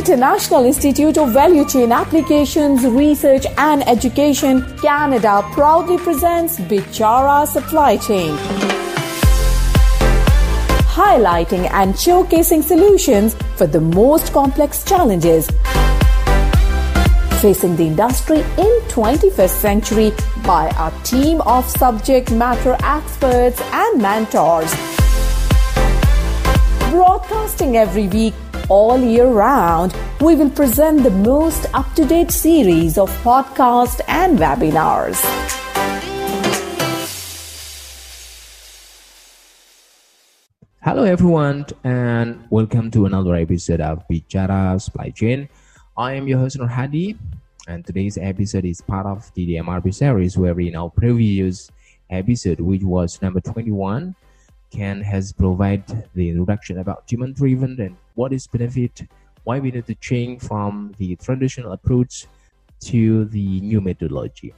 International Institute of Value Chain Applications, Research and Education, Canada proudly presents Bichara Supply Chain. Highlighting and showcasing solutions for the most complex challenges facing the industry in 21st century by a team of subject matter experts and mentors. Broadcasting every week all year round, we will present the most up to date series of podcasts and webinars. Hello, everyone, and welcome to another episode of Bichara Supply Chain. I am your host Nur Hadi, and today's episode is part of the DDMRP series where in our previous episode, which was number 21, Ken has provided the introduction about demand driven and what is benefit, why we need to change from the traditional approach to the new methodology.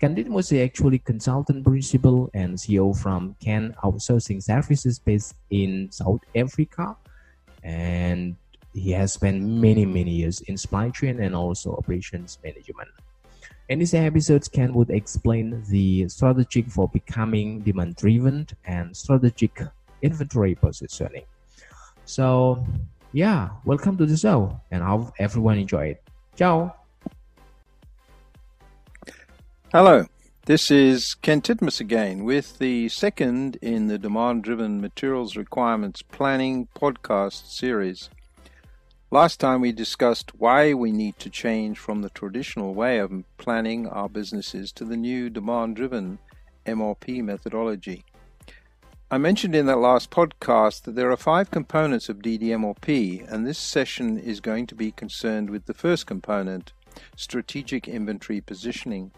Candid was actually consultant principal and CEO from Ken Outsourcing Services based in South Africa. And he has spent many, many years in supply chain and also operations management. In this episode, Ken would explain the strategic for becoming demand driven and strategic inventory positioning. So, yeah, welcome to the show and I hope everyone enjoy it. Ciao. Hello, this is Ken Titmus again with the second in the demand driven materials requirements planning podcast series. Last time we discussed why we need to change from the traditional way of planning our businesses to the new demand driven MRP methodology. I mentioned in that last podcast that there are five components of DDMRP, and this session is going to be concerned with the first component strategic inventory positioning.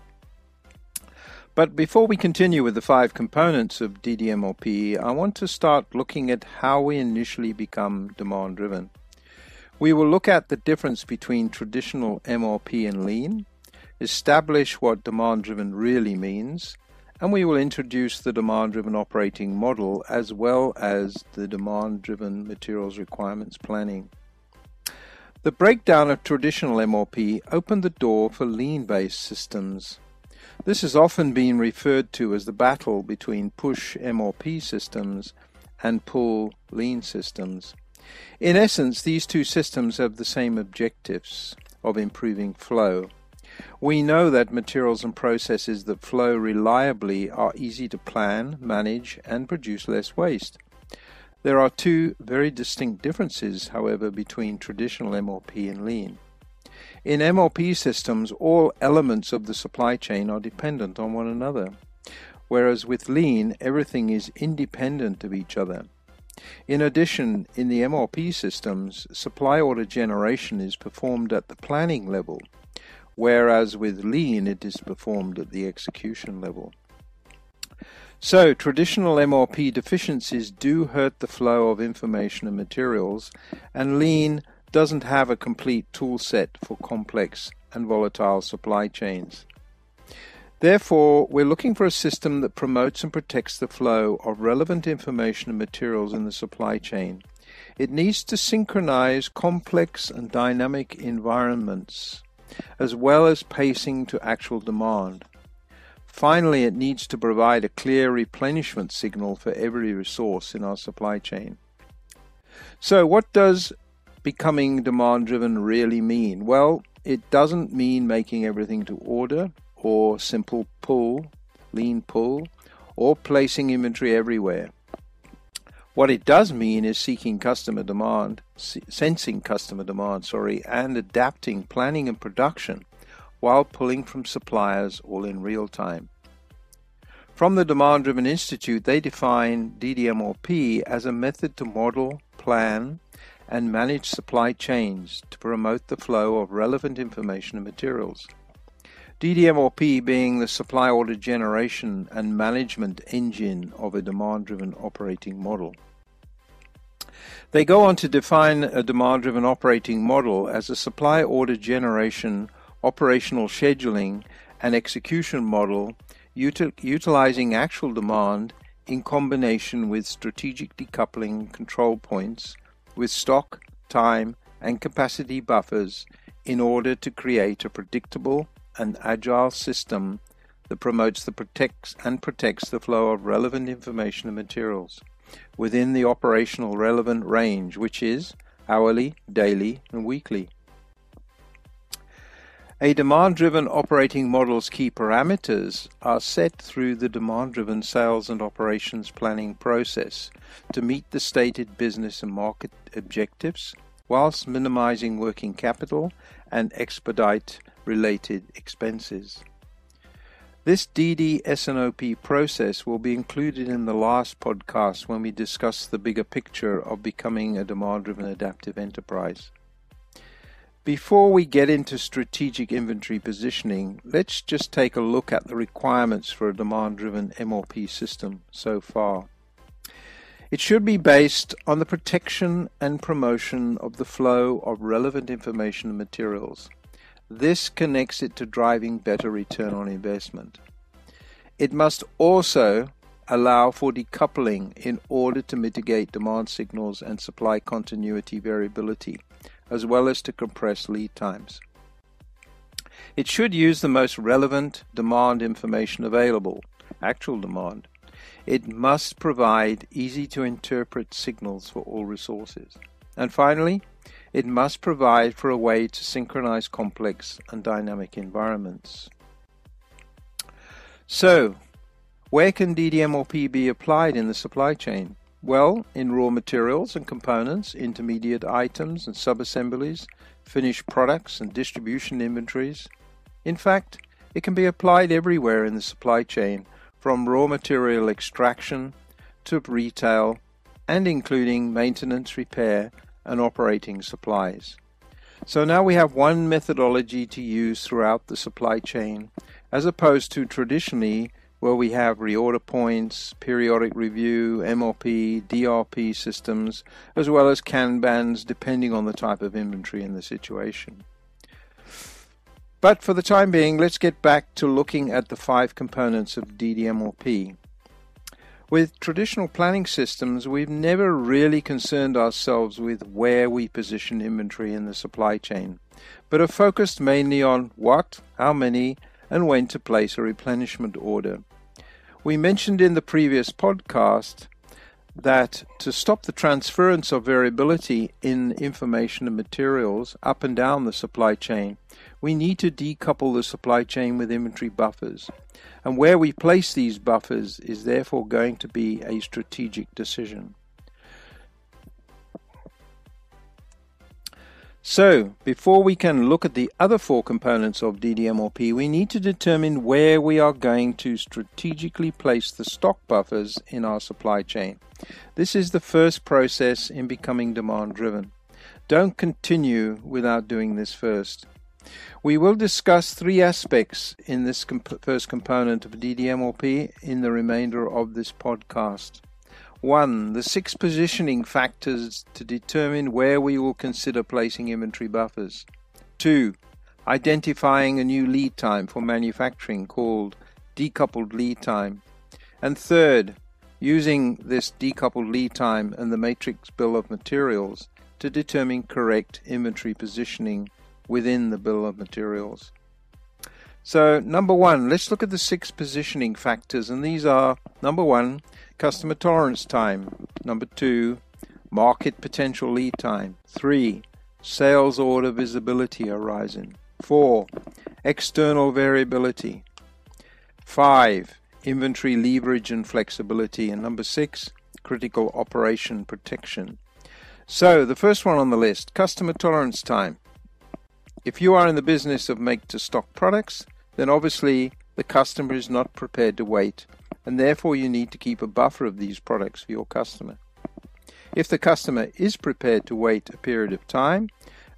But before we continue with the five components of DDMRP, I want to start looking at how we initially become demand driven. We will look at the difference between traditional MRP and lean, establish what demand driven really means, and we will introduce the demand driven operating model as well as the demand driven materials requirements planning. The breakdown of traditional MRP opened the door for lean based systems. This has often been referred to as the battle between push MRP systems and pull lean systems. In essence, these two systems have the same objectives of improving flow. We know that materials and processes that flow reliably are easy to plan, manage, and produce less waste. There are two very distinct differences, however, between traditional MRP and lean. In MRP systems, all elements of the supply chain are dependent on one another, whereas with lean, everything is independent of each other. In addition, in the MRP systems, supply order generation is performed at the planning level, whereas with Lean it is performed at the execution level. So, traditional MRP deficiencies do hurt the flow of information and materials, and Lean doesn't have a complete tool set for complex and volatile supply chains. Therefore, we're looking for a system that promotes and protects the flow of relevant information and materials in the supply chain. It needs to synchronize complex and dynamic environments, as well as pacing to actual demand. Finally, it needs to provide a clear replenishment signal for every resource in our supply chain. So, what does becoming demand driven really mean? Well, it doesn't mean making everything to order or simple pull, lean pull, or placing inventory everywhere. What it does mean is seeking customer demand, sensing customer demand, sorry, and adapting planning and production while pulling from suppliers all in real time. From the Demand Driven Institute, they define DDMRP as a method to model, plan, and manage supply chains to promote the flow of relevant information and materials. DDMRP being the supply order generation and management engine of a demand driven operating model. They go on to define a demand driven operating model as a supply order generation, operational scheduling, and execution model util- utilizing actual demand in combination with strategic decoupling control points with stock, time, and capacity buffers in order to create a predictable and agile system that promotes the protects and protects the flow of relevant information and materials within the operational relevant range, which is hourly, daily, and weekly. A demand driven operating model's key parameters are set through the demand driven sales and operations planning process to meet the stated business and market objectives whilst minimizing working capital and expedite related expenses. This DD-S&OP process will be included in the last podcast when we discuss the bigger picture of becoming a demand driven adaptive enterprise. Before we get into strategic inventory positioning, let's just take a look at the requirements for a demand driven MRP system so far. It should be based on the protection and promotion of the flow of relevant information and materials. This connects it to driving better return on investment. It must also allow for decoupling in order to mitigate demand signals and supply continuity variability as well as to compress lead times. It should use the most relevant demand information available, actual demand. It must provide easy to interpret signals for all resources. And finally, it must provide for a way to synchronize complex and dynamic environments. So, where can DDMRP be applied in the supply chain? Well, in raw materials and components, intermediate items and subassemblies, finished products and distribution inventories. In fact, it can be applied everywhere in the supply chain, from raw material extraction to retail, and including maintenance, repair, and operating supplies. So now we have one methodology to use throughout the supply chain, as opposed to traditionally where we have reorder points, periodic review, MRP, DRP systems, as well as Kanbans depending on the type of inventory in the situation. But for the time being, let's get back to looking at the five components of DDMRP. With traditional planning systems, we've never really concerned ourselves with where we position inventory in the supply chain, but have focused mainly on what, how many, and when to place a replenishment order. We mentioned in the previous podcast that to stop the transference of variability in information and materials up and down the supply chain, we need to decouple the supply chain with inventory buffers. And where we place these buffers is therefore going to be a strategic decision. So, before we can look at the other four components of DDMRP, we need to determine where we are going to strategically place the stock buffers in our supply chain. This is the first process in becoming demand driven. Don't continue without doing this first. We will discuss three aspects in this comp- first component of DDMRP in the remainder of this podcast. 1. The six positioning factors to determine where we will consider placing inventory buffers. 2. Identifying a new lead time for manufacturing called decoupled lead time. And third, using this decoupled lead time and the matrix bill of materials to determine correct inventory positioning within the bill of materials. So, number one, let's look at the six positioning factors, and these are number one, customer tolerance time. Number two, market potential lead time. Three, sales order visibility horizon. Four, external variability. Five, inventory leverage and flexibility. And number six, critical operation protection. So, the first one on the list customer tolerance time. If you are in the business of make to stock products, then obviously the customer is not prepared to wait, and therefore you need to keep a buffer of these products for your customer. If the customer is prepared to wait a period of time,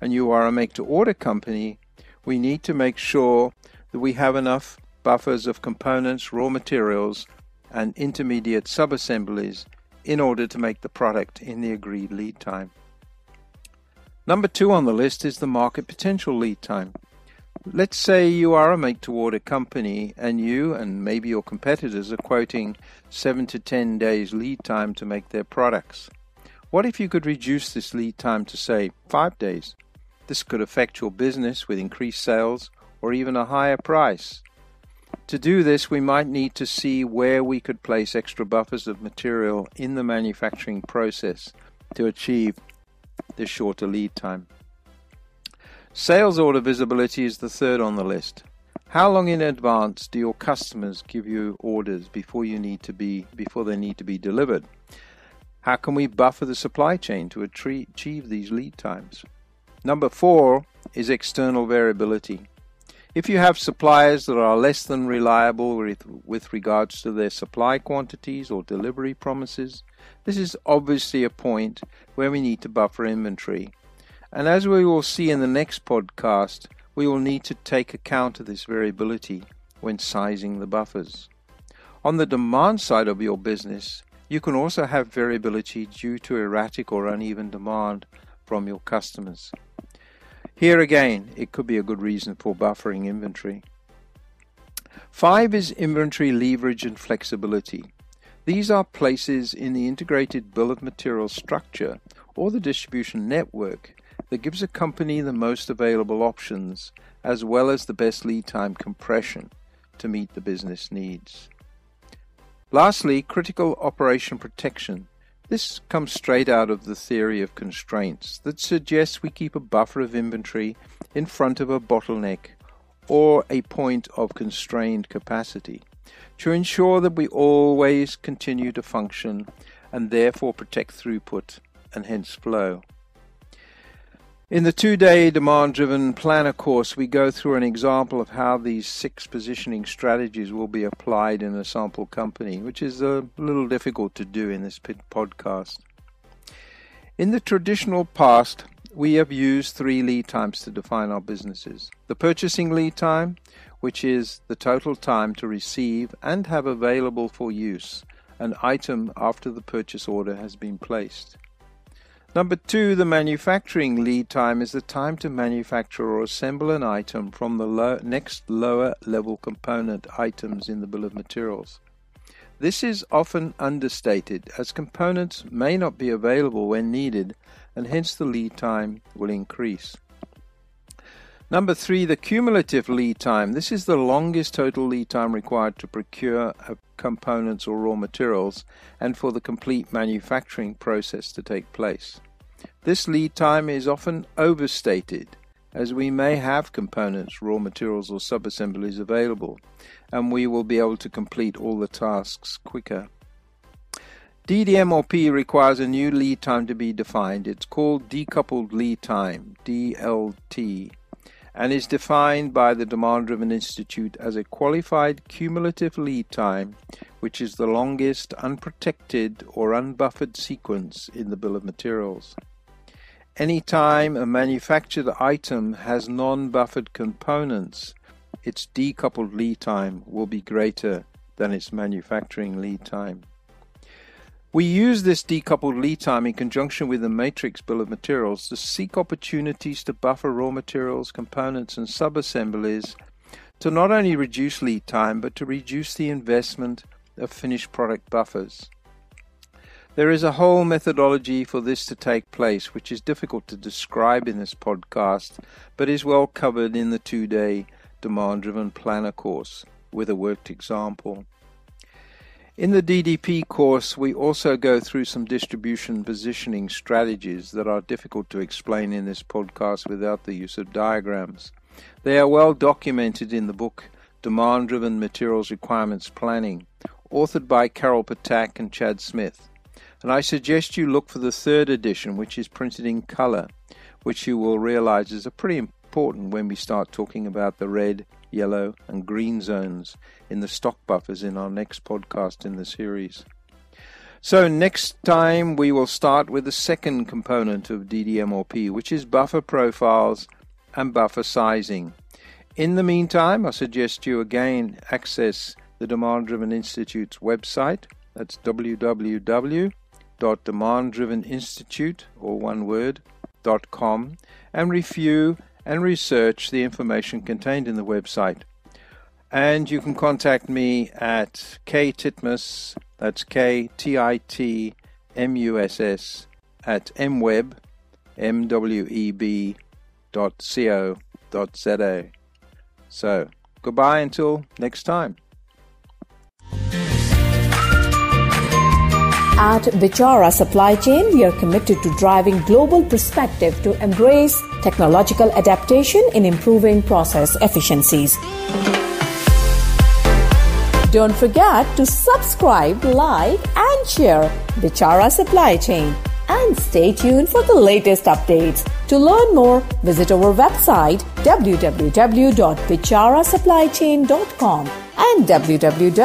and you are a make to order company, we need to make sure that we have enough buffers of components, raw materials, and intermediate subassemblies in order to make the product in the agreed lead time. Number two on the list is the market potential lead time. Let's say you are a make to order company and you and maybe your competitors are quoting 7 to 10 days lead time to make their products. What if you could reduce this lead time to, say, five days? This could affect your business with increased sales or even a higher price. To do this, we might need to see where we could place extra buffers of material in the manufacturing process to achieve this shorter lead time. Sales order visibility is the third on the list. How long in advance do your customers give you orders before you need to be before they need to be delivered? How can we buffer the supply chain to achieve these lead times? Number 4 is external variability. If you have suppliers that are less than reliable with, with regards to their supply quantities or delivery promises, this is obviously a point where we need to buffer inventory and as we will see in the next podcast, we will need to take account of this variability when sizing the buffers. On the demand side of your business, you can also have variability due to erratic or uneven demand from your customers. Here again, it could be a good reason for buffering inventory. Five is inventory leverage and flexibility. These are places in the integrated bill of materials structure or the distribution network that gives a company the most available options as well as the best lead time compression to meet the business needs. Lastly, critical operation protection. This comes straight out of the theory of constraints that suggests we keep a buffer of inventory in front of a bottleneck or a point of constrained capacity to ensure that we always continue to function and therefore protect throughput and hence flow. In the two day demand driven planner course, we go through an example of how these six positioning strategies will be applied in a sample company, which is a little difficult to do in this podcast. In the traditional past, we have used three lead times to define our businesses the purchasing lead time, which is the total time to receive and have available for use an item after the purchase order has been placed. Number two, the manufacturing lead time is the time to manufacture or assemble an item from the low, next lower level component items in the bill of materials. This is often understated as components may not be available when needed and hence the lead time will increase. Number three, the cumulative lead time. This is the longest total lead time required to procure uh, components or raw materials and for the complete manufacturing process to take place. This lead time is often overstated as we may have components, raw materials, or subassemblies available, and we will be able to complete all the tasks quicker. DDMRP requires a new lead time to be defined. It's called decoupled lead time, DLT, and is defined by the Demand Driven Institute as a qualified cumulative lead time, which is the longest unprotected or unbuffered sequence in the bill of materials. Any time a manufactured item has non-buffered components, its decoupled lead time will be greater than its manufacturing lead time. We use this decoupled lead time in conjunction with the matrix bill of materials to seek opportunities to buffer raw materials, components, and subassemblies to not only reduce lead time but to reduce the investment of finished product buffers. There is a whole methodology for this to take place, which is difficult to describe in this podcast, but is well covered in the two day demand driven planner course with a worked example. In the DDP course, we also go through some distribution positioning strategies that are difficult to explain in this podcast without the use of diagrams. They are well documented in the book Demand Driven Materials Requirements Planning, authored by Carol Ptak and Chad Smith and I suggest you look for the third edition, which is printed in color, which you will realize is a pretty important when we start talking about the red, yellow, and green zones in the stock buffers in our next podcast in the series. So, next time we will start with the second component of DDMRP, which is buffer profiles and buffer sizing. In the meantime, I suggest you again access the Demand Driven Institute's website. That's www www.demanddriveninstitute, or one word, .com, and review and research the information contained in the website. And you can contact me at ktitmus, that's K T I T M U S S, at mweb, M-W-E-B dot co dot za. So, goodbye until next time. At Bichara Supply Chain, we are committed to driving global perspective to embrace technological adaptation in improving process efficiencies. Don't forget to subscribe, like, and share Bichara Supply Chain. And stay tuned for the latest updates. To learn more, visit our website www.bicharasupplychain.com and www.wecare.ca.